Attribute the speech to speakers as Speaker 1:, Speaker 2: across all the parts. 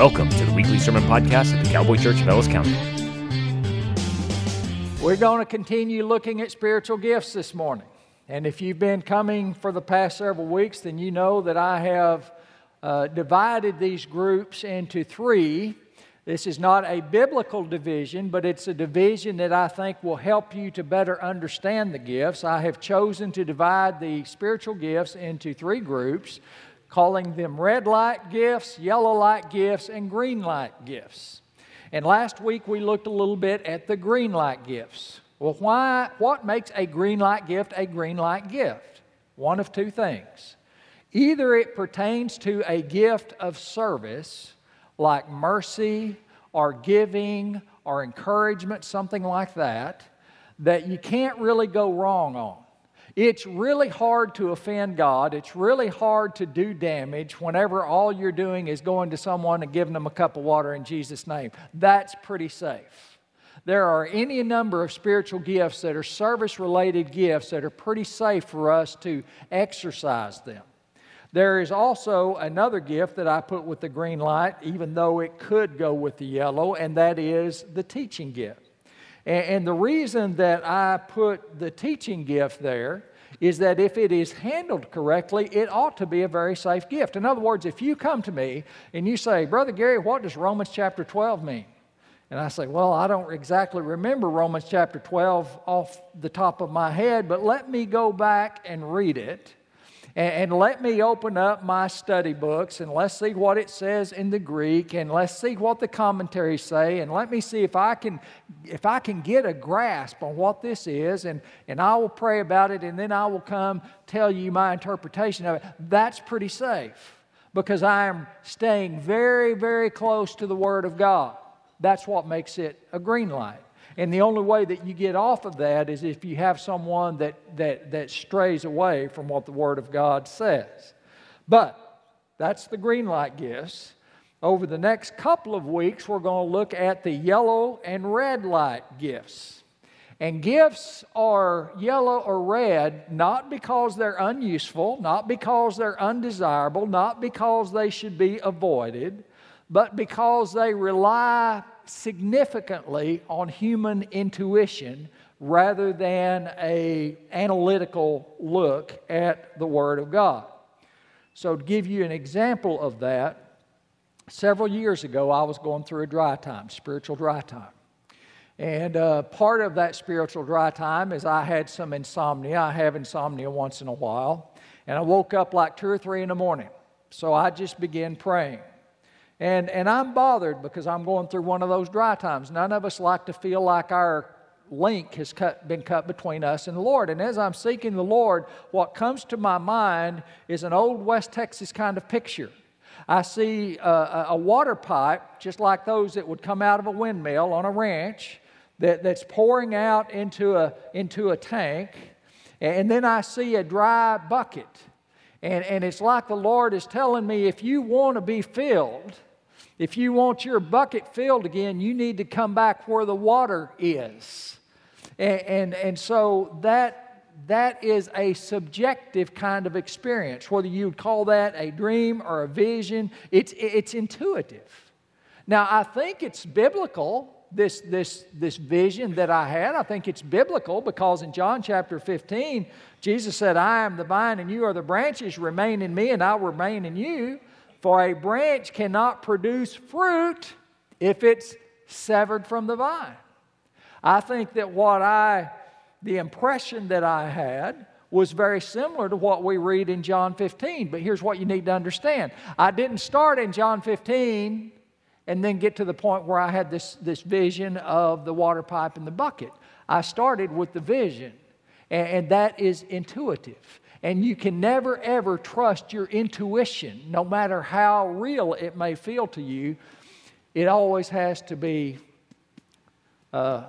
Speaker 1: Welcome to the weekly sermon podcast at the Cowboy Church of Ellis County.
Speaker 2: We're going to continue looking at spiritual gifts this morning. And if you've been coming for the past several weeks, then you know that I have uh, divided these groups into three. This is not a biblical division, but it's a division that I think will help you to better understand the gifts. I have chosen to divide the spiritual gifts into three groups calling them red light gifts, yellow light gifts, and green light gifts. And last week we looked a little bit at the green light gifts. Well, why, what makes a green light gift a green light gift? One of two things. Either it pertains to a gift of service, like mercy or giving or encouragement, something like that, that you can't really go wrong on. It's really hard to offend God. It's really hard to do damage whenever all you're doing is going to someone and giving them a cup of water in Jesus' name. That's pretty safe. There are any number of spiritual gifts that are service related gifts that are pretty safe for us to exercise them. There is also another gift that I put with the green light, even though it could go with the yellow, and that is the teaching gift. And, and the reason that I put the teaching gift there is that if it is handled correctly, it ought to be a very safe gift. In other words, if you come to me and you say, Brother Gary, what does Romans chapter 12 mean? And I say, Well, I don't exactly remember Romans chapter 12 off the top of my head, but let me go back and read it. And, and, let me open up my study books and let's see what it says in the Greek and let's see what the commentaries say and let me see if I can if I can get a grasp on what this is and, and I will pray about it and then I will come tell you my interpretation of it. That's pretty safe because I am staying very, very close to the Word of God. That's what makes it a green light. And the only way that you get off of that is if you have someone that, that, that strays away from what the Word of God says. But that's the green light gifts. Over the next couple of weeks, we're going to look at the yellow and red light gifts. And gifts are yellow or red not because they're unuseful, not because they're undesirable, not because they should be avoided, but because they rely significantly on human intuition rather than a analytical look at the word of God. So to give you an example of that, several years ago I was going through a dry time, spiritual dry time. And uh, part of that spiritual dry time is I had some insomnia. I have insomnia once in a while. And I woke up like two or three in the morning. So I just began praying. And, and I'm bothered because I'm going through one of those dry times. None of us like to feel like our link has cut, been cut between us and the Lord. And as I'm seeking the Lord, what comes to my mind is an old West Texas kind of picture. I see a, a water pipe, just like those that would come out of a windmill on a ranch, that, that's pouring out into a, into a tank. And then I see a dry bucket. And, and it's like the Lord is telling me if you want to be filled, if you want your bucket filled again, you need to come back where the water is. And, and, and so that, that is a subjective kind of experience, whether you would call that a dream or a vision, it's, it's intuitive. Now, I think it's biblical this, this, this vision that I had. I think it's biblical because in John chapter 15, Jesus said, I am the vine and you are the branches. Remain in me and I'll remain in you. For a branch cannot produce fruit if it's severed from the vine. I think that what I, the impression that I had, was very similar to what we read in John 15. But here's what you need to understand I didn't start in John 15 and then get to the point where I had this, this vision of the water pipe and the bucket. I started with the vision, and, and that is intuitive. And you can never ever trust your intuition, no matter how real it may feel to you. It always has to be uh,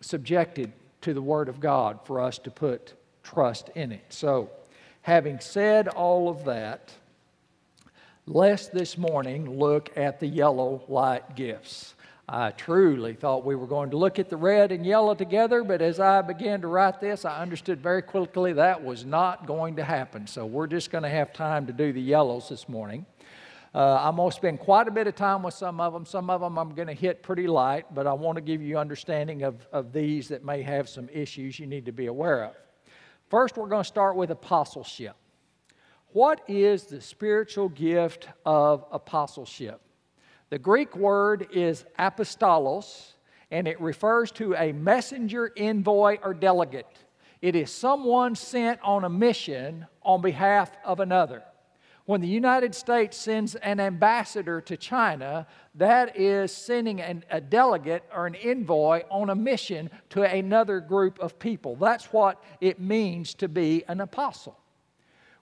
Speaker 2: subjected to the Word of God for us to put trust in it. So, having said all of that, let's this morning look at the yellow light gifts. I truly thought we were going to look at the red and yellow together, but as I began to write this, I understood very quickly that was not going to happen. So we're just going to have time to do the yellows this morning. Uh, I'm going to spend quite a bit of time with some of them. Some of them I'm going to hit pretty light, but I want to give you understanding of, of these that may have some issues you need to be aware of. First, we're going to start with apostleship. What is the spiritual gift of apostleship? The Greek word is apostolos, and it refers to a messenger, envoy, or delegate. It is someone sent on a mission on behalf of another. When the United States sends an ambassador to China, that is sending an, a delegate or an envoy on a mission to another group of people. That's what it means to be an apostle.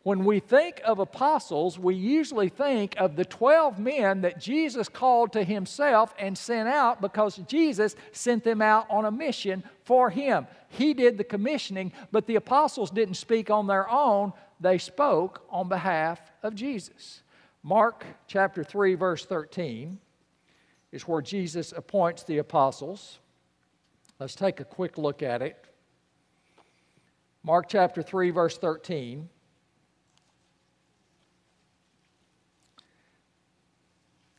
Speaker 2: When we think of apostles, we usually think of the 12 men that Jesus called to himself and sent out because Jesus sent them out on a mission for him. He did the commissioning, but the apostles didn't speak on their own, they spoke on behalf of Jesus. Mark chapter 3, verse 13 is where Jesus appoints the apostles. Let's take a quick look at it. Mark chapter 3, verse 13.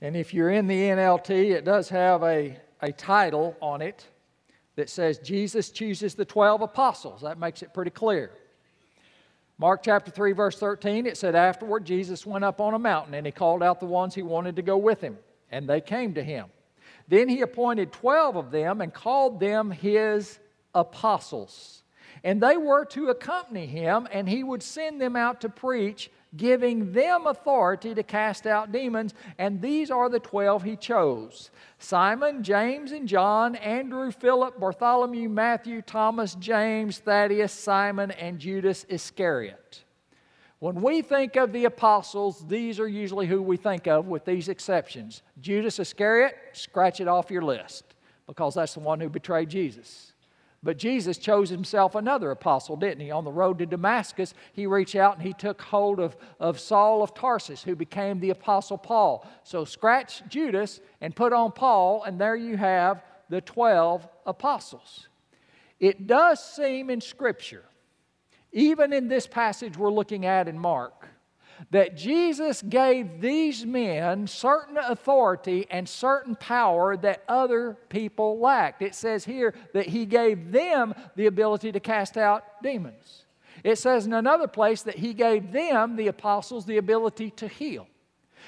Speaker 2: And if you're in the NLT, it does have a, a title on it that says Jesus chooses the 12 apostles. That makes it pretty clear. Mark chapter 3, verse 13, it said, Afterward, Jesus went up on a mountain and he called out the ones he wanted to go with him, and they came to him. Then he appointed 12 of them and called them his apostles. And they were to accompany him, and he would send them out to preach giving them authority to cast out demons. And these are the 12 he chose Simon, James, and John, Andrew, Philip, Bartholomew, Matthew, Thomas, James, Thaddeus, Simon, and Judas Iscariot. When we think of the apostles, these are usually who we think of, with these exceptions. Judas Iscariot, scratch it off your list because that's the one who betrayed Jesus. But Jesus chose himself another apostle, didn't he? On the road to Damascus, he reached out and he took hold of, of Saul of Tarsus, who became the apostle Paul. So scratch Judas and put on Paul, and there you have the 12 apostles. It does seem in Scripture, even in this passage we're looking at in Mark, that Jesus gave these men certain authority and certain power that other people lacked. It says here that he gave them the ability to cast out demons. It says in another place that he gave them, the apostles, the ability to heal.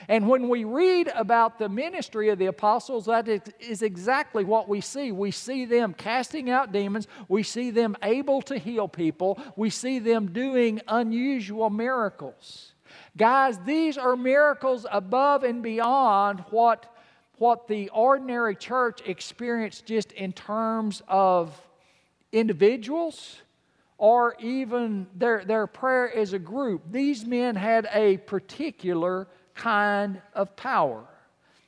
Speaker 2: And when we read about the ministry of the apostles, that is exactly what we see. We see them casting out demons, we see them able to heal people, we see them doing unusual miracles. Guys, these are miracles above and beyond what, what the ordinary church experienced just in terms of individuals or even their, their prayer as a group. These men had a particular kind of power.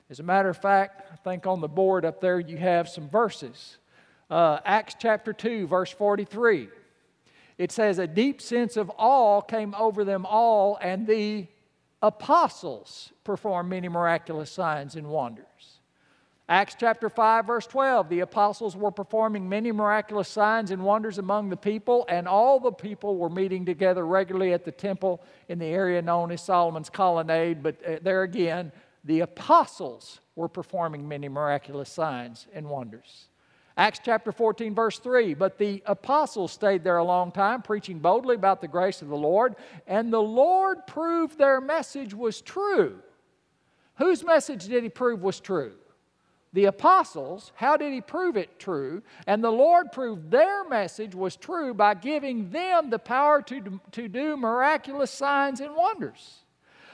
Speaker 2: As a matter of fact, I think on the board up there you have some verses. Uh, Acts chapter 2, verse 43 it says, A deep sense of awe came over them all, and the apostles performed many miraculous signs and wonders. Acts chapter 5, verse 12 the apostles were performing many miraculous signs and wonders among the people, and all the people were meeting together regularly at the temple in the area known as Solomon's colonnade. But uh, there again, the apostles were performing many miraculous signs and wonders. Acts chapter 14, verse 3. But the apostles stayed there a long time, preaching boldly about the grace of the Lord, and the Lord proved their message was true. Whose message did he prove was true? The apostles. How did he prove it true? And the Lord proved their message was true by giving them the power to, to do miraculous signs and wonders.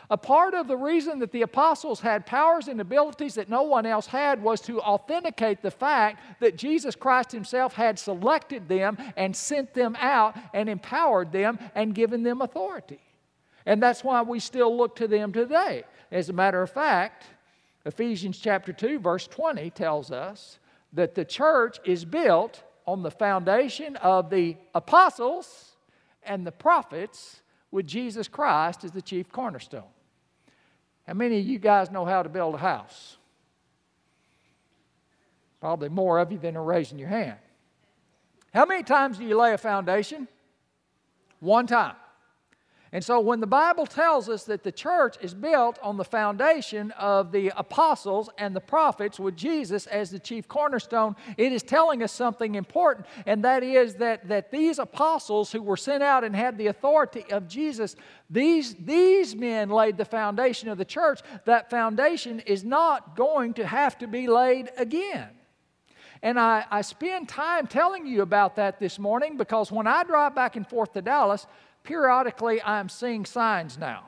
Speaker 2: A part of the reason that the apostles had powers and abilities that no one else had was to authenticate the fact that Jesus Christ Himself had selected them and sent them out and empowered them and given them authority. And that's why we still look to them today. As a matter of fact, Ephesians chapter 2, verse 20 tells us that the church is built on the foundation of the apostles and the prophets with Jesus Christ as the chief cornerstone. How many of you guys know how to build a house? Probably more of you than are raising your hand. How many times do you lay a foundation? One time. And so, when the Bible tells us that the church is built on the foundation of the apostles and the prophets with Jesus as the chief cornerstone, it is telling us something important, and that is that, that these apostles who were sent out and had the authority of Jesus, these, these men laid the foundation of the church. That foundation is not going to have to be laid again. And I, I spend time telling you about that this morning because when I drive back and forth to Dallas, periodically I'm seeing signs now.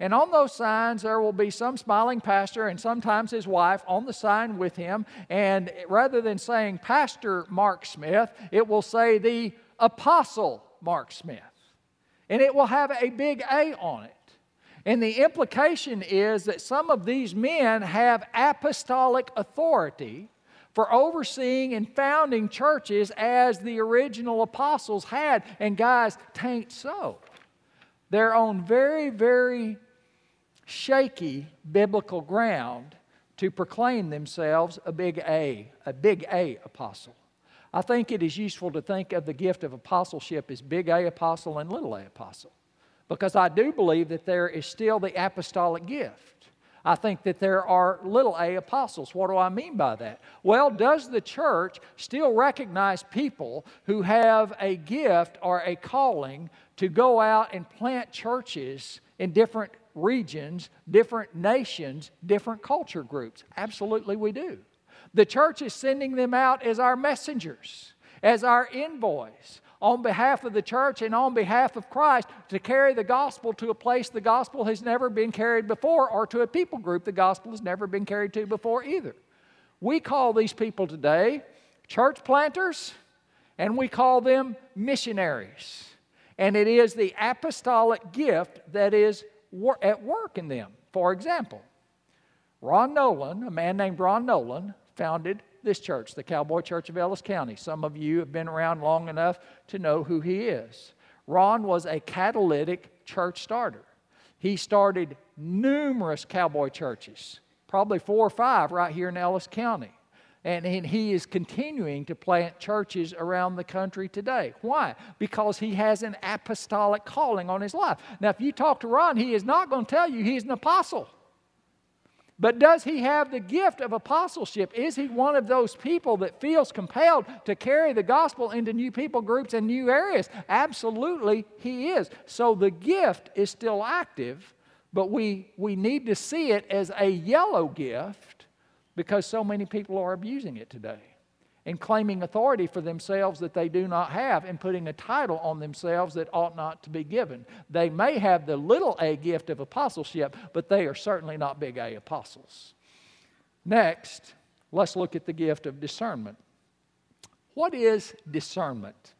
Speaker 2: And on those signs, there will be some smiling pastor and sometimes his wife on the sign with him. And rather than saying Pastor Mark Smith, it will say the Apostle Mark Smith. And it will have a big A on it. And the implication is that some of these men have apostolic authority for overseeing and founding churches as the original apostles had. And guys, tain't so. They're on very, very shaky biblical ground to proclaim themselves a big A, a big A apostle. I think it is useful to think of the gift of apostleship as big A apostle and little a apostle because I do believe that there is still the apostolic gift. I think that there are little a apostles. What do I mean by that? Well, does the church still recognize people who have a gift or a calling to go out and plant churches in different regions, different nations, different culture groups? Absolutely, we do. The church is sending them out as our messengers, as our envoys, on behalf of the church and on behalf of Christ to carry the gospel to a place the gospel has never been carried before or to a people group the gospel has never been carried to before either. We call these people today church planters and we call them missionaries. And it is the apostolic gift that is at work in them. For example, Ron Nolan, a man named Ron Nolan, founded this church, the Cowboy Church of Ellis County. Some of you have been around long enough to know who he is. Ron was a catalytic church starter. He started numerous cowboy churches, probably four or five right here in Ellis County. And, he is continuing to plant churches around the country today. Why? Because he has an apostolic calling on his life. Now, if you talk to Ron, he is not going to tell you he's an apostle. But does he have the gift of apostleship? Is he one of those people that feels compelled to carry the gospel into new people groups and new areas? Absolutely, he is. So the gift is still active, but we, we need to see it as a yellow gift because so many people are abusing it today and claiming authority for themselves that they do not have and putting a title on themselves that ought not to be given. They may have the little a gift of apostleship, but they are certainly not big A apostles. Next, let's look at the gift of discernment. What is discernment?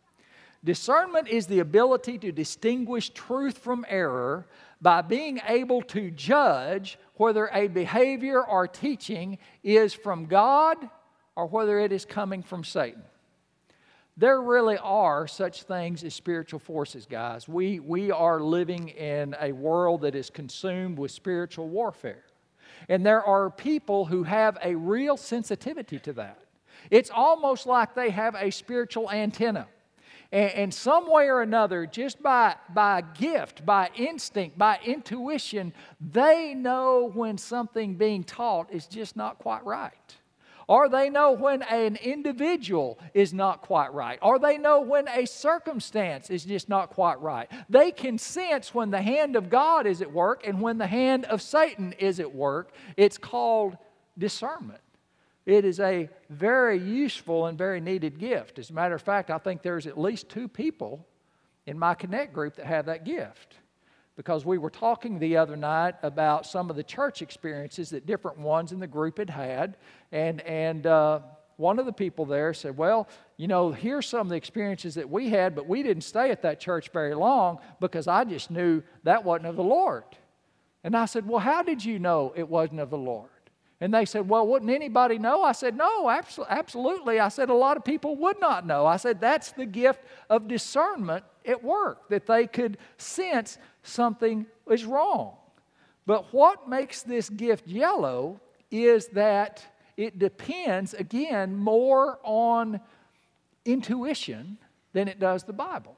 Speaker 2: Discernment is the ability to distinguish truth from error by being able to judge whether a behavior or teaching is from God or whether it is coming from Satan. There really are such things as spiritual forces, guys. We, we are living in a world that is consumed with spiritual warfare. And there are people who have a real sensitivity to that. It's almost like they have a spiritual antenna. And, and some way or another, just by, by gift, by instinct, by intuition, they know when something being taught is just not quite right. Or they know when an individual is not quite right. Or they know when a circumstance is just not quite right. They can sense when the hand of God is at work and when the hand of Satan is at work. It's called discernment. It is a very useful and very needed gift. As a matter of fact, I think there's at least two people in my Connect group that have that gift because we were talking the other night about some of the church experiences that different ones in the group had had. And, and uh, one of the people there said, Well, you know, here's some of the experiences that we had, but we didn't stay at that church very long because I just knew that wasn't of the Lord. And I said, Well, how did you know it wasn't of the Lord? And they said, Well, wouldn't anybody know? I said, No, absolutely. I said, A lot of people would not know. I said, That's the gift of discernment at work, that they could sense something is wrong. But what makes this gift yellow is that it depends, again, more on intuition than it does the Bible.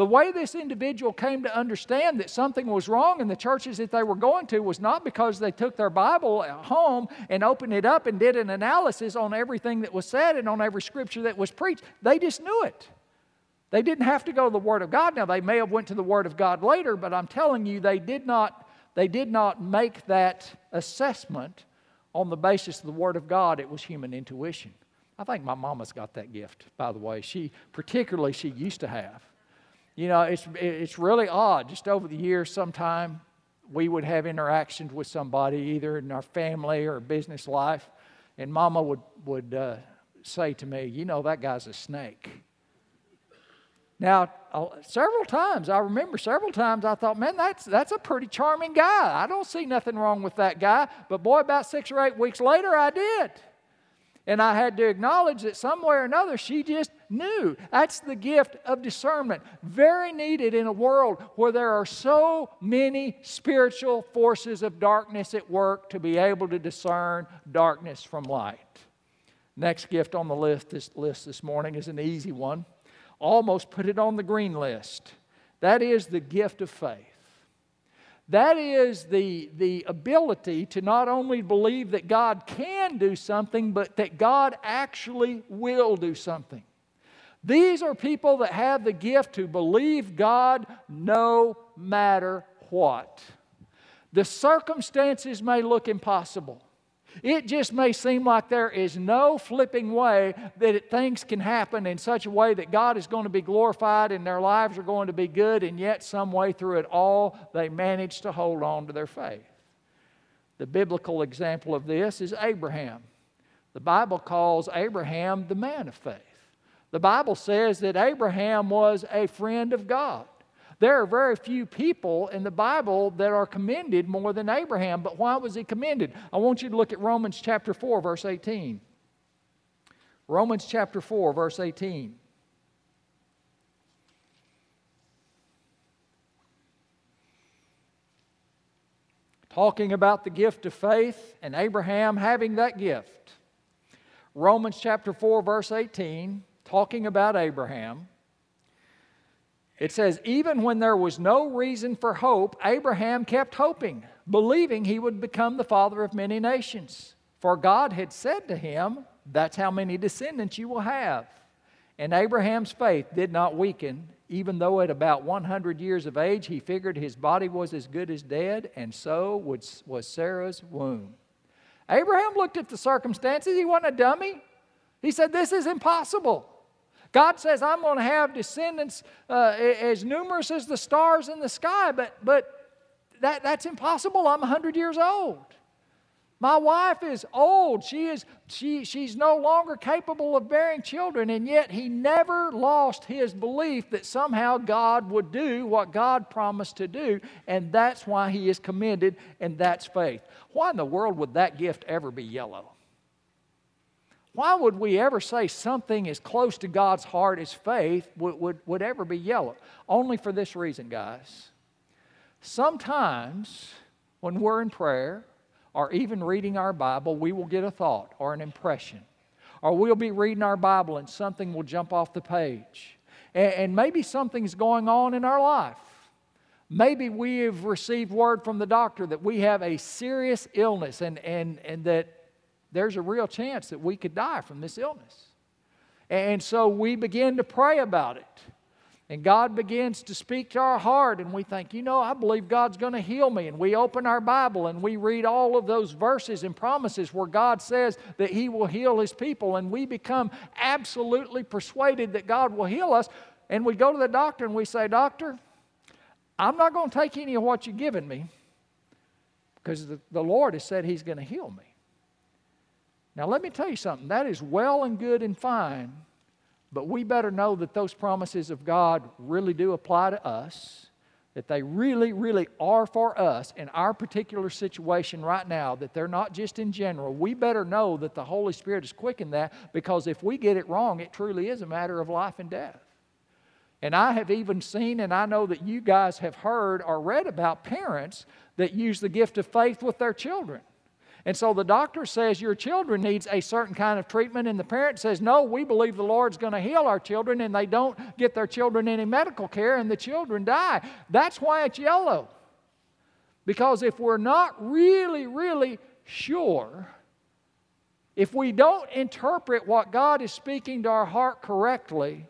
Speaker 2: The way this individual came to understand that something was wrong in the churches that they were going to was not because they took their Bible at home and opened it up and did an analysis on everything that was said and on every scripture that was preached. They just knew it. They didn't have to go to the Word of God. Now they may have went to the Word of God later, but I'm telling you, they did not, they did not make that assessment on the basis of the Word of God. It was human intuition. I think my mama's got that gift, by the way. She particularly she used to have. You know, it's, it's really odd. Just over the years, sometime we would have interactions with somebody, either in our family or business life, and Mama would, would uh, say to me, You know, that guy's a snake. Now, several times, I remember several times I thought, man, that's, that's a pretty charming guy. I don't see nothing wrong with that guy. But boy, about six or eight weeks later, I did. And I had to acknowledge that somewhere or another she just knew. That's the gift of discernment. Very needed in a world where there are so many spiritual forces of darkness at work to be able to discern darkness from light. Next gift on the list this, list this morning is an easy one. Almost put it on the green list. That is the gift of faith. That is the, the ability to not only believe that God can do something, but that God actually will do something. These are people that have the gift to believe God no matter what. The circumstances may look impossible. It just may seem like there is no flipping way that it, things can happen in such a way that God is going to be glorified and their lives are going to be good, and yet, some way through it all, they manage to hold on to their faith. The biblical example of this is Abraham. The Bible calls Abraham the man of faith. The Bible says that Abraham was a friend of God. There are very few people in the Bible that are commended more than Abraham, but why was he commended? I want you to look at Romans chapter 4, verse 18. Romans chapter 4, verse 18. Talking about the gift of faith and Abraham having that gift. Romans chapter 4, verse 18, talking about Abraham. It says, even when there was no reason for hope, Abraham kept hoping, believing he would become the father of many nations. For God had said to him, That's how many descendants you will have. And Abraham's faith did not weaken, even though at about 100 years of age he figured his body was as good as dead, and so was Sarah's womb. Abraham looked at the circumstances. He wasn't a dummy. He said, This is impossible. God says, I'm going to have descendants uh, as numerous as the stars in the sky, but, but that, that's impossible. I'm 100 years old. My wife is old. She is, she, she's no longer capable of bearing children, and yet he never lost his belief that somehow God would do what God promised to do, and that's why he is commended, and that's faith. Why in the world would that gift ever be yellow? Why would we ever say something as close to God's heart as faith would, would, would ever be yellow? Only for this reason, guys. Sometimes when we're in prayer or even reading our Bible, we will get a thought or an impression. Or we'll be reading our Bible and something will jump off the page. And, and maybe something's going on in our life. Maybe we have received word from the doctor that we have a serious illness and, and, and that there's a real chance that we could die from this illness. And so we begin to pray about it. And God begins to speak to our heart, and we think, you know, I believe God's going to heal me. And we open our Bible and we read all of those verses and promises where God says that He will heal His people. And we become absolutely persuaded that God will heal us. And we go to the doctor and we say, Doctor, I'm not going to take any of what you've given me because the, the Lord has said He's going to heal me. Now, let me tell you something. That is well and good and fine, but we better know that those promises of God really do apply to us, that they really, really are for us in our particular situation right now, that they're not just in general. We better know that the Holy Spirit is quick in that because if we get it wrong, it truly is a matter of life and death. And I have even seen, and I know that you guys have heard or read about parents that use the gift of faith with their children. And so the doctor says your children needs a certain kind of treatment and the parent says no, we believe the Lord's going to heal our children and they don't get their children any medical care and the children die. That's why it's yellow. Because if we're not really really sure if we don't interpret what God is speaking to our heart correctly,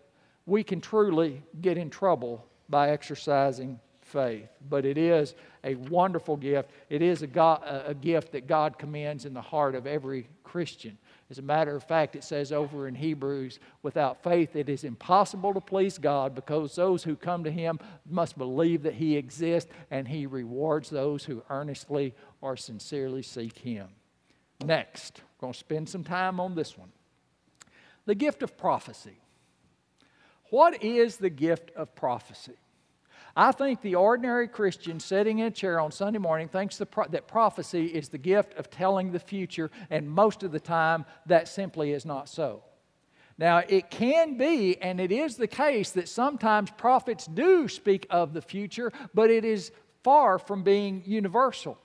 Speaker 2: we can truly get in trouble by exercising faith. But it is a wonderful gift. It is a, God, a gift that God commends in the heart of every Christian. As a matter of fact, it says over in Hebrews, without faith it is impossible to please God because those who come to Him must believe that He exists and He rewards those who earnestly or sincerely seek Him. Next, we're going to spend some time on this one the gift of prophecy. What is the gift of prophecy? I think the ordinary Christian sitting in a chair on Sunday morning thinks that prophecy is the gift of telling the future, and most of the time that simply is not so. Now, it can be, and it is the case, that sometimes prophets do speak of the future, but it is far from being universal.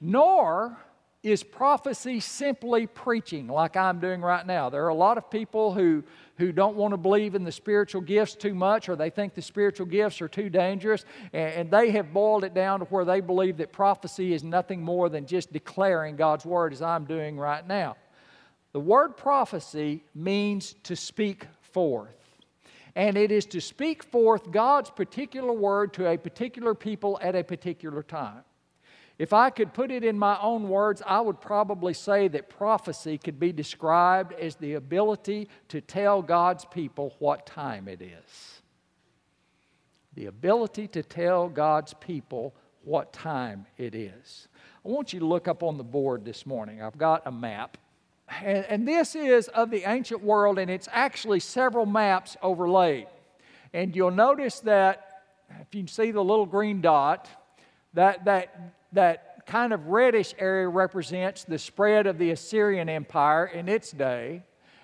Speaker 2: Nor is prophecy simply preaching like I'm doing right now? There are a lot of people who, who don't want to believe in the spiritual gifts too much or they think the spiritual gifts are too dangerous, and, and they have boiled it down to where they believe that prophecy is nothing more than just declaring God's word as I'm doing right now. The word prophecy means to speak forth. And it is to speak forth God's particular word to a particular people at a particular time. If I could put it in my own words, I would probably say that prophecy could be described as the ability to tell God's people what time it is. The ability to tell God's people what time it is. I want you to look up on the board this morning. I've got a map. And, and this is of the ancient world, and it's actually several maps overlaid. And you'll notice that if you see the little green dot, that, that that kind of reddish area represents the spread of the Assyrian Empire in its day.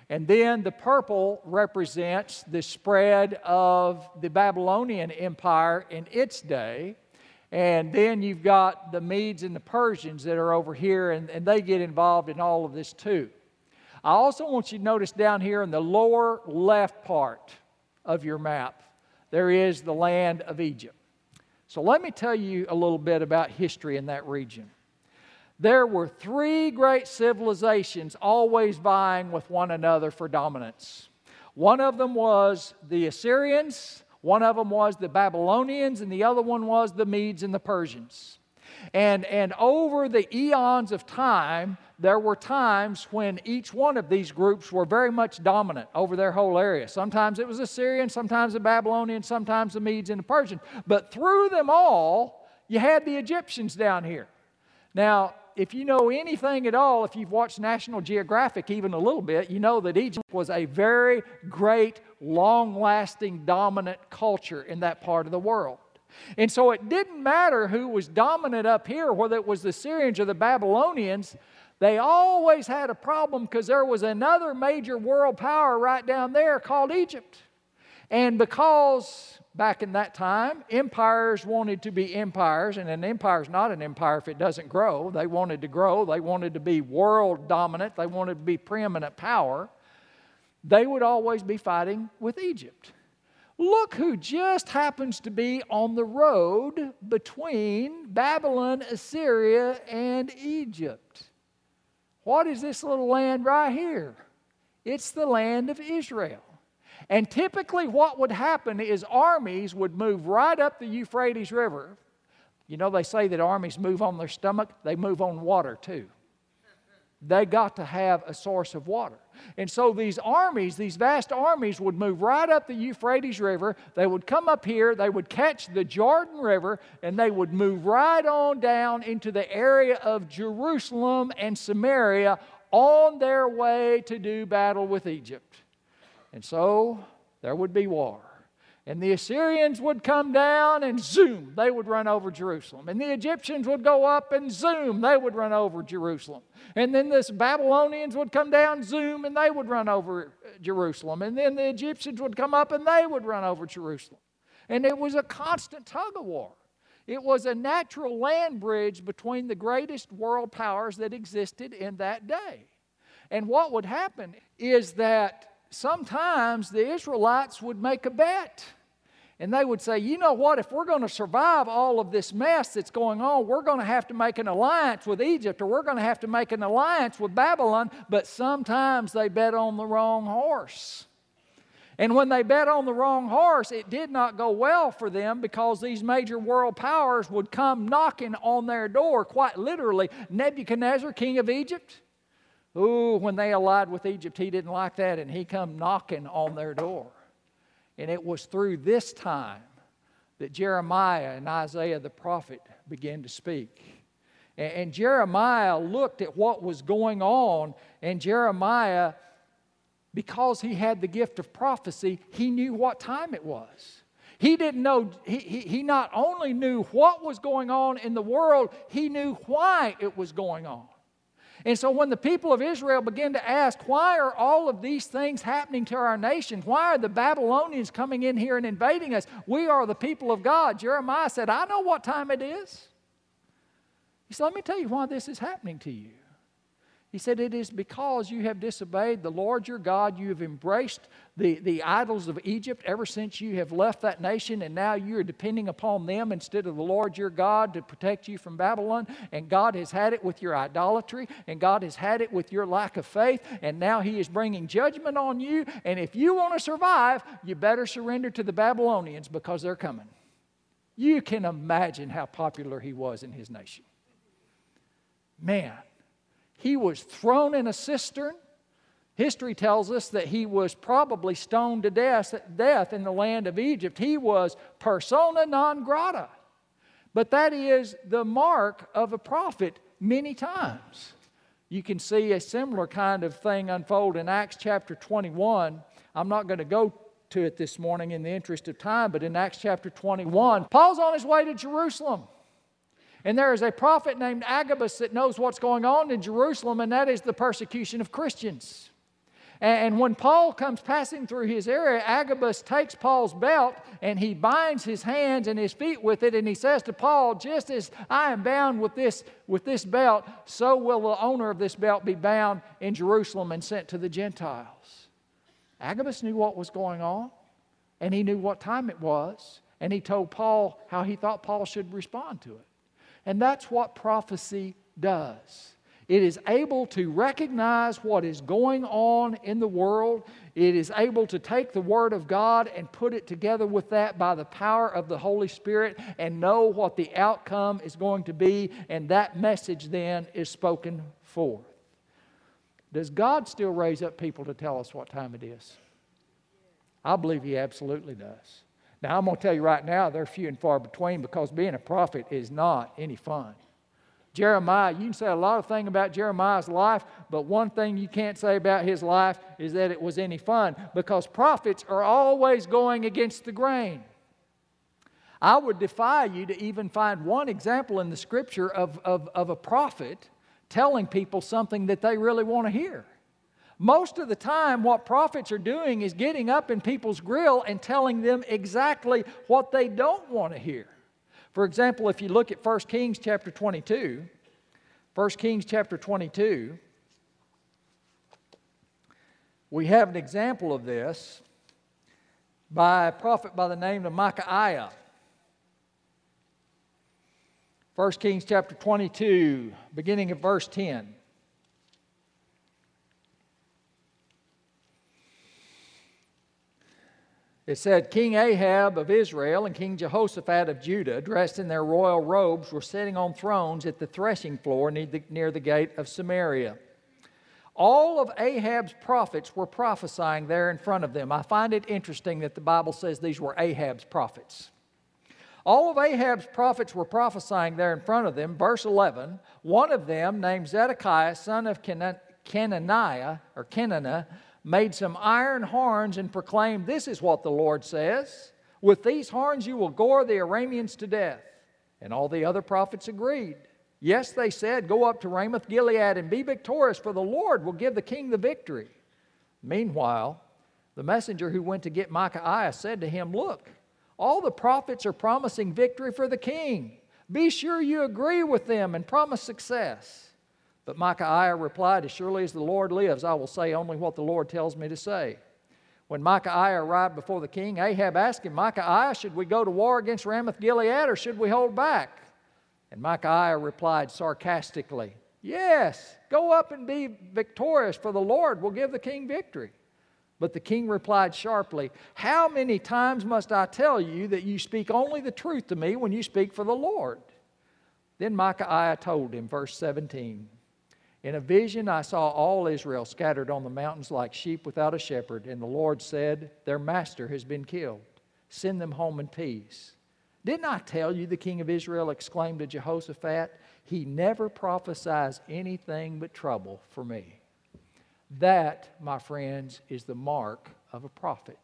Speaker 2: And then the purple represents the spread of the Babylonian Empire in its day. And then you've got the Medes and the Persians that are over here, and, and they get involved in all of this too. I also want you to notice down here in the lower left part of your map, there is the land of Egypt. So let me tell you a little bit about history in that region. There were three great civilizations always vying with one another for dominance. One of them was the Assyrians, one of them was the Babylonians, and the other one was the Medes and the Persians. And, and over the eons of time, there were times when each one of these groups were very much dominant over their whole area. Sometimes it was Assyrian, sometimes the Babylonian, sometimes the Medes and the Persians. But through them all, you had the Egyptians down here. Now, if you know anything at all, if you've watched National Geographic even a little bit, you know that Egypt was a very great, long lasting, dominant culture in that part of the world. And so it didn't matter who was dominant up here, whether it was the Syrians or the Babylonians, they always had a problem because there was another major world power right down there called Egypt. And because back in that time, empires wanted to be empires, and an empire is not an empire if it doesn't grow. They wanted to grow, they wanted to be world dominant, they wanted to be preeminent power. They would always be fighting with Egypt. Look who just happens to be on the road between Babylon, Assyria, and Egypt. What is this little land right here? It's the land of Israel. And typically, what would happen is armies would move right up the Euphrates River. You know, they say that armies move on their stomach, they move on water too. They got to have a source of water. And so these armies, these vast armies, would move right up the Euphrates River. They would come up here, they would catch the Jordan River, and they would move right on down into the area of Jerusalem and Samaria on their way to do battle with Egypt. And so there would be war. And the Assyrians would come down and zoom, they would run over Jerusalem. And the Egyptians would go up and zoom, they would run over Jerusalem. And then the Babylonians would come down, zoom, and they would run over uh, Jerusalem. And then the Egyptians would come up and they would run over Jerusalem. And it was a constant tug of war. It was a natural land bridge between the greatest world powers that existed in that day. And what would happen is that sometimes the Israelites would make a bet. And they would say, you know what, if we're going to survive all of this mess that's going on, we're going to have to make an alliance with Egypt or we're going to have to make an alliance with Babylon. But sometimes they bet on the wrong horse. And when they bet on the wrong horse, it did not go well for them because these major world powers would come knocking on their door, quite literally. Nebuchadnezzar, king of Egypt, ooh, when they allied with Egypt, he didn't like that, and he come knocking on their door. And it was through this time that Jeremiah and Isaiah the prophet began to speak. And, and Jeremiah looked at what was going on, and Jeremiah because he had the gift of prophecy, he knew what time it was. He didn't know, he, he, he not only knew what was going on in the world, he knew why it was going on. And so when the people of Israel began to ask, why are all of these things happening to our nation? Why are the Babylonians coming in here and invading us? We are the people of God. Jeremiah said, I know what time it is. He said, Let me tell you why this is happening to you. He said, It is because you have disobeyed the Lord your God. You have embraced the, the idols of Egypt ever since you have left that nation, and now you are depending upon them instead of the Lord your God to protect you from Babylon. And God has had it with your idolatry, and God has had it with your lack of faith, and now He is bringing judgment on you. And if you want to survive, you better surrender to the Babylonians because they're coming. You can imagine how popular he was in his nation. Man, he was thrown in a cistern. History tells us that he was probably stoned to death, death in the land of Egypt. He was persona non grata. But that is the mark of a prophet many times. You can see a similar kind of thing unfold in Acts chapter 21. I'm not going to go to it this morning in the interest of time, but in Acts chapter 21, Paul's on his way to Jerusalem. And there is a prophet named Agabus that knows what's going on in Jerusalem, and that is the persecution of Christians. And when Paul comes passing through his area, Agabus takes Paul's belt and he binds his hands and his feet with it, and he says to Paul, Just as I am bound with this, with this belt, so will the owner of this belt be bound in Jerusalem and sent to the Gentiles. Agabus knew what was going on, and he knew what time it was, and he told Paul how he thought Paul should respond to it. And that's what prophecy does. It is able to recognize what is going on in the world. It is able to take the Word of God and put it together with that by the power of the Holy Spirit and know what the outcome is going to be, and that message then is spoken forth. Does God still raise up people to tell us what time it is? I believe He absolutely does. Now, I'm going to tell you right now, they're few and far between because being a prophet is not any fun. Jeremiah, you can say a lot of things about Jeremiah's life, but one thing you can't say about his life is that it was any fun because prophets are always going against the grain. I would defy you to even find one example in the scripture of, of, of a prophet telling people something that they really want to hear. Most of the time, what prophets are doing is getting up in people's grill and telling them exactly what they don't want to hear. For example, if you look at 1 Kings chapter 22, 1 Kings chapter 22, we have an example of this by a prophet by the name of Micaiah. 1 Kings chapter 22, beginning at verse 10. It said King Ahab of Israel and King Jehoshaphat of Judah, dressed in their royal robes, were sitting on thrones at the threshing floor near the, near the gate of Samaria. All of Ahab's prophets were prophesying there in front of them. I find it interesting that the Bible says these were Ahab's prophets. All of Ahab's prophets were prophesying there in front of them. Verse 11, one of them, named Zedekiah, son of Kenaniah, or Kenana, made some iron horns and proclaimed, This is what the Lord says. With these horns you will gore the Arameans to death. And all the other prophets agreed. Yes, they said, Go up to Ramoth Gilead and be victorious, for the Lord will give the king the victory. Meanwhile, the messenger who went to get Micaiah said to him, Look, all the prophets are promising victory for the king. Be sure you agree with them and promise success. But Micaiah replied, As surely as the Lord lives, I will say only what the Lord tells me to say. When Micaiah arrived before the king, Ahab asked him, Micaiah, should we go to war against Ramoth Gilead or should we hold back? And Micaiah replied sarcastically, Yes, go up and be victorious, for the Lord will give the king victory. But the king replied sharply, How many times must I tell you that you speak only the truth to me when you speak for the Lord? Then Micaiah told him, verse 17, In a vision I saw all Israel scattered on the mountains like sheep without a shepherd, and the Lord said, Their master has been killed. Send them home in peace. Didn't I tell you, the king of Israel exclaimed to Jehoshaphat, He never prophesies anything but trouble for me. That, my friends, is the mark of a prophet.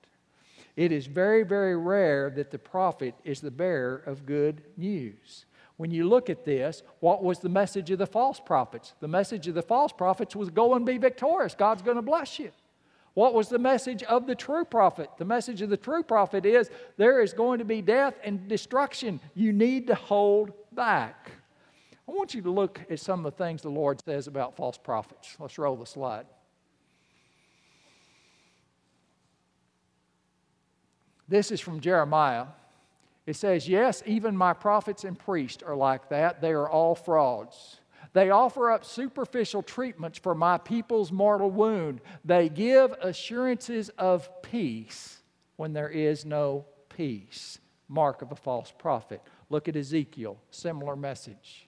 Speaker 2: It is very, very rare that the prophet is the bearer of good news. When you look at this, what was the message of the false prophets? The message of the false prophets was go and be victorious. God's going to bless you. What was the message of the true prophet? The message of the true prophet is there is going to be death and destruction. You need to hold back. I want you to look at some of the things the Lord says about false prophets. Let's roll the slide. This is from Jeremiah. It says, Yes, even my prophets and priests are like that. They are all frauds. They offer up superficial treatments for my people's mortal wound. They give assurances of peace when there is no peace. Mark of a false prophet. Look at Ezekiel, similar message.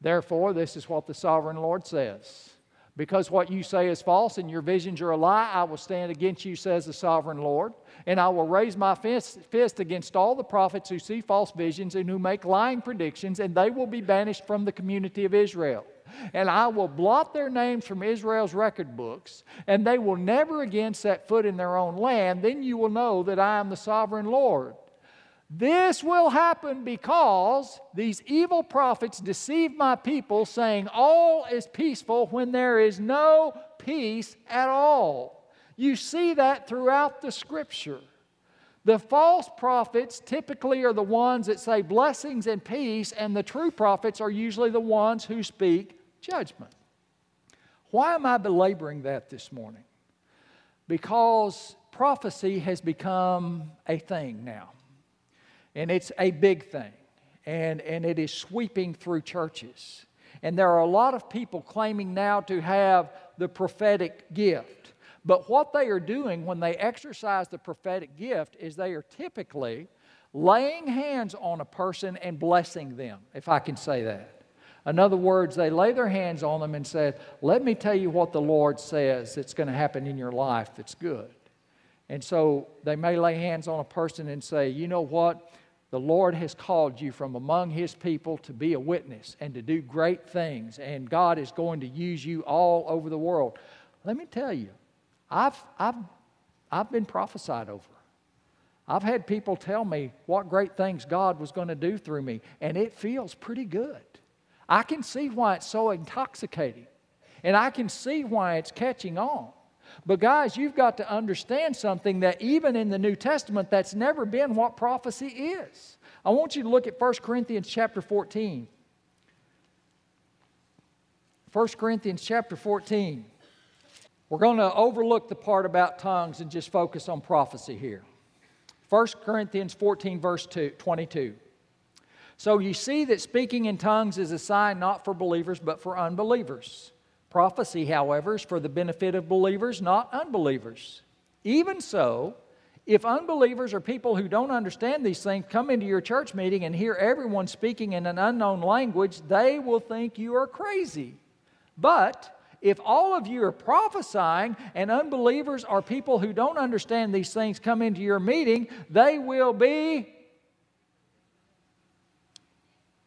Speaker 2: Therefore, this is what the sovereign Lord says because what you say is false and your visions are a lie, I will stand against you, says the sovereign Lord. And I will raise my fist, against all the prophets who see false visions and who make lying predictions, and they will be banished from the community of Israel. And I will blot their names from Israel's record books, and they will never again set foot in their own land. Then you will know that I am the sovereign Lord. This will happen because these evil prophets deceive my people, saying all is peaceful when there is no peace at all. You see that throughout the scripture. The false prophets typically are the ones that say blessings and peace, and the true prophets are usually the ones who speak judgment. Why am I belaboring that this morning? Because prophecy has become a thing now. And it's a big thing. And, and it is sweeping through churches. And there are a lot of people claiming now to have the prophetic gift. But what they are doing when they exercise the prophetic gift is they are typically laying hands on a person and blessing them, if I can say that. In other words, they lay their hands on them and say, Let me tell you what the Lord says that's going to happen in your life that's good. And so they may lay hands on a person and say, You know what? The Lord has called you from among His people to be a witness and to do great things, and God is going to use you all over the world. Let me tell you, I've, I've, I've been prophesied over. I've had people tell me what great things God was going to do through me, and it feels pretty good. I can see why it's so intoxicating, and I can see why it's catching on. But, guys, you've got to understand something that even in the New Testament, that's never been what prophecy is. I want you to look at 1 Corinthians chapter 14. 1 Corinthians chapter 14. We're going to overlook the part about tongues and just focus on prophecy here. 1 Corinthians 14, verse 2, 22. So you see that speaking in tongues is a sign not for believers, but for unbelievers. Prophecy, however, is for the benefit of believers, not unbelievers. Even so, if unbelievers or people who don't understand these things come into your church meeting and hear everyone speaking in an unknown language, they will think you are crazy. But if all of you are prophesying and unbelievers or people who don't understand these things come into your meeting, they will be.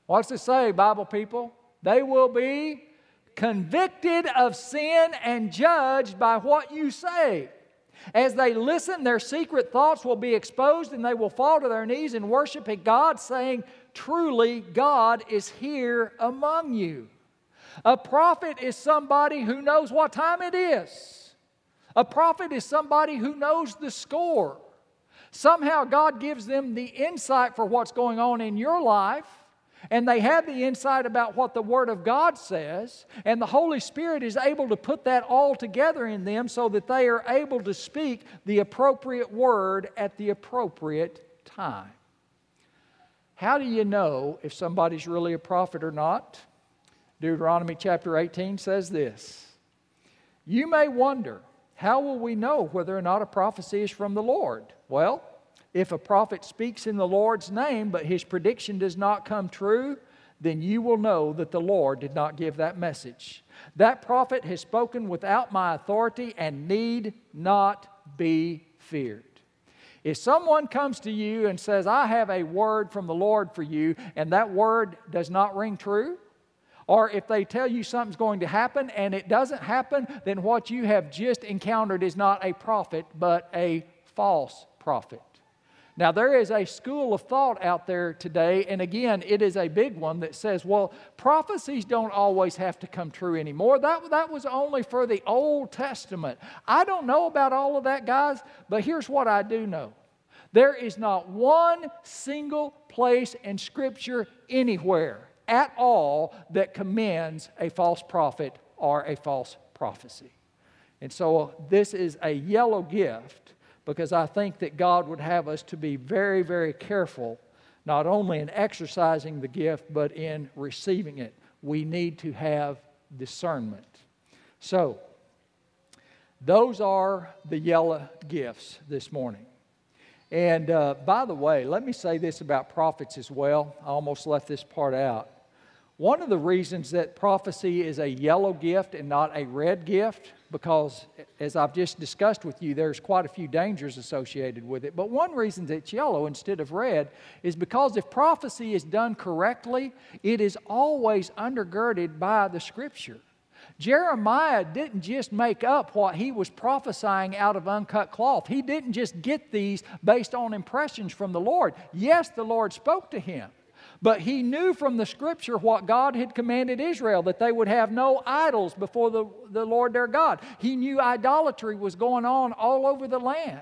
Speaker 2: What's it say, Bible people? They will be convicted of sin and judged by what you say. As they listen, their secret thoughts will be exposed and they will fall to their knees and worship at God, saying, Truly, God is here among you. A prophet is somebody who knows what time it is. A prophet is somebody who knows the score. Somehow God gives them the insight for what's going on in your life, and they have the insight about what the Word of God says, and the Holy Spirit is able to put that all together in them so that they are able to speak the appropriate word at the appropriate time. How do you know if somebody's really a prophet or not? Deuteronomy chapter 18 says this You may wonder, how will we know whether or not a prophecy is from the Lord? Well, if a prophet speaks in the Lord's name, but his prediction does not come true, then you will know that the Lord did not give that message. That prophet has spoken without my authority and need not be feared. If someone comes to you and says, I have a word from the Lord for you, and that word does not ring true, or if they tell you something's going to happen and it doesn't happen, then what you have just encountered is not a prophet, but a false prophet. Now, there is a school of thought out there today, and again, it is a big one that says, well, prophecies don't always have to come true anymore. That, that was only for the Old Testament. I don't know about all of that, guys, but here's what I do know there is not one single place in Scripture anywhere at all that commends a false prophet or a false prophecy. And so this is a yellow gift because I think that God would have us to be very, very careful, not only in exercising the gift, but in receiving it. We need to have discernment. So, those are the yellow gifts this morning. And uh, by the way, let me say this about prophets as well. I almost left this part out. One of the reasons that prophecy is a yellow gift and not a red gift, because as I've just discussed with you, there's quite a few dangers associated with it. But one reason that it's yellow instead of red is because if prophecy is done correctly, it is always undergirded by the Scripture. Jeremiah didn't just make up what he was prophesying out of uncut cloth. He didn't just get these based on impressions from the Lord. Yes, the Lord spoke to him. But he knew from the scripture what God had commanded Israel that they would have no idols before the, the Lord their God. He knew idolatry was going on all over the land.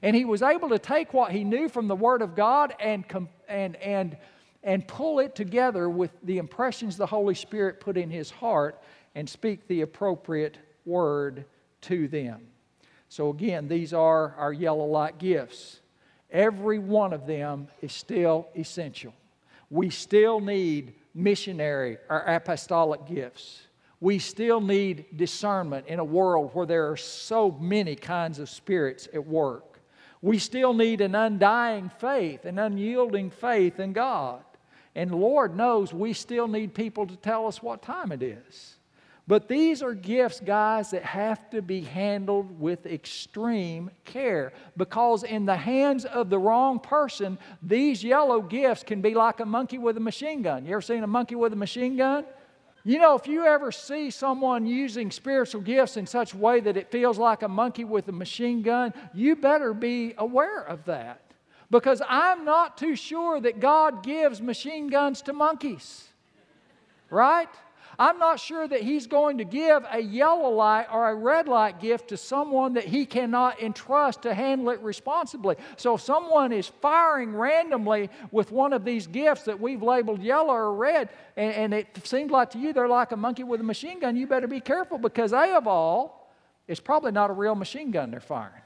Speaker 2: And he was able to take what he knew from the Word of God and, and, and, and pull it together with the impressions the Holy Spirit put in his heart and speak the appropriate word to them. So, again, these are our yellow light gifts. Every one of them is still essential we still need missionary or apostolic gifts. We still need discernment in a world where there are so many kinds of spirits at work. We still need an undying faith, an unyielding faith in God. And Lord knows we still need people to tell us what time it is. But these are gifts, guys, that have to be handled with extreme care because, in the hands of the wrong person, these yellow gifts can be like a monkey with a machine gun. You ever seen a monkey with a machine gun? You know, if you ever see someone using spiritual gifts in such a way that it feels like a monkey with a machine gun, you better be aware of that. Because I'm not too sure that God gives machine guns to monkeys. Right? I'm not sure that He's going to give a yellow light or a red light gift to someone that He cannot entrust to handle it responsibly. So if someone is firing randomly with one of these gifts that we've labeled yellow or red, and, and it seems like to you they're like a monkey with a machine gun, you better be careful because A of all, it's probably not a real machine gun they're firing.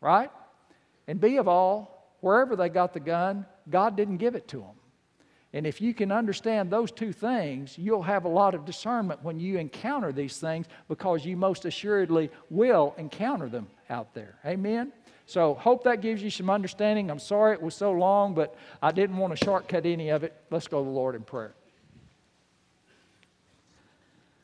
Speaker 2: Right? And B of all, wherever they got the gun, God didn't give it to them. And if you can understand those two things, you'll have a lot of discernment when you encounter these things because you most assuredly will encounter them out there. Amen? So, hope that gives you some understanding. I'm sorry it was so long, but I didn't want to shortcut any of it. Let's go to the Lord in prayer.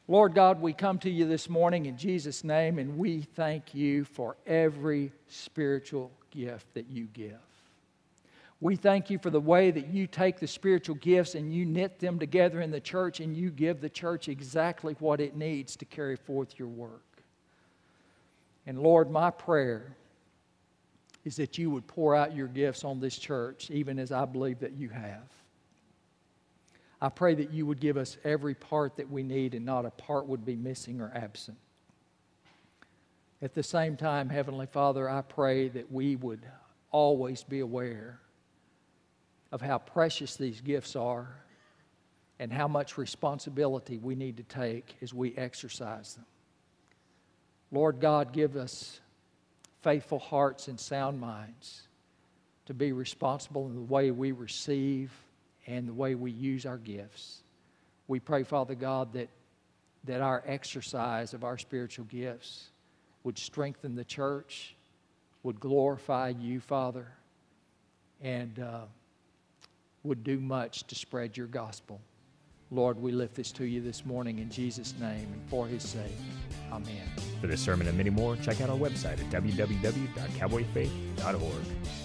Speaker 2: Lord God, we come to you this morning in Jesus' name, and we thank you for every spiritual gift that you give. We thank you for the way that you take the spiritual gifts and you knit them together in the church and you give the church exactly what it needs to carry forth your work. And Lord, my prayer is that you would pour out your gifts on this church, even as I believe that you have. I pray that you would give us every part that we need and not a part would be missing or absent. At the same time, Heavenly Father, I pray that we would always be aware of how precious these gifts are and how much responsibility we need to take as we exercise them. Lord God, give us faithful hearts and sound minds to be responsible in the way we receive and the way we use our gifts. We pray, Father God, that, that our exercise of our spiritual gifts would strengthen the church, would glorify you, Father, and uh, would do much to spread your gospel. Lord, we lift this to you this morning in Jesus' name and for his sake. Amen.
Speaker 1: For this sermon and many more, check out our website at www.cowboyfaith.org.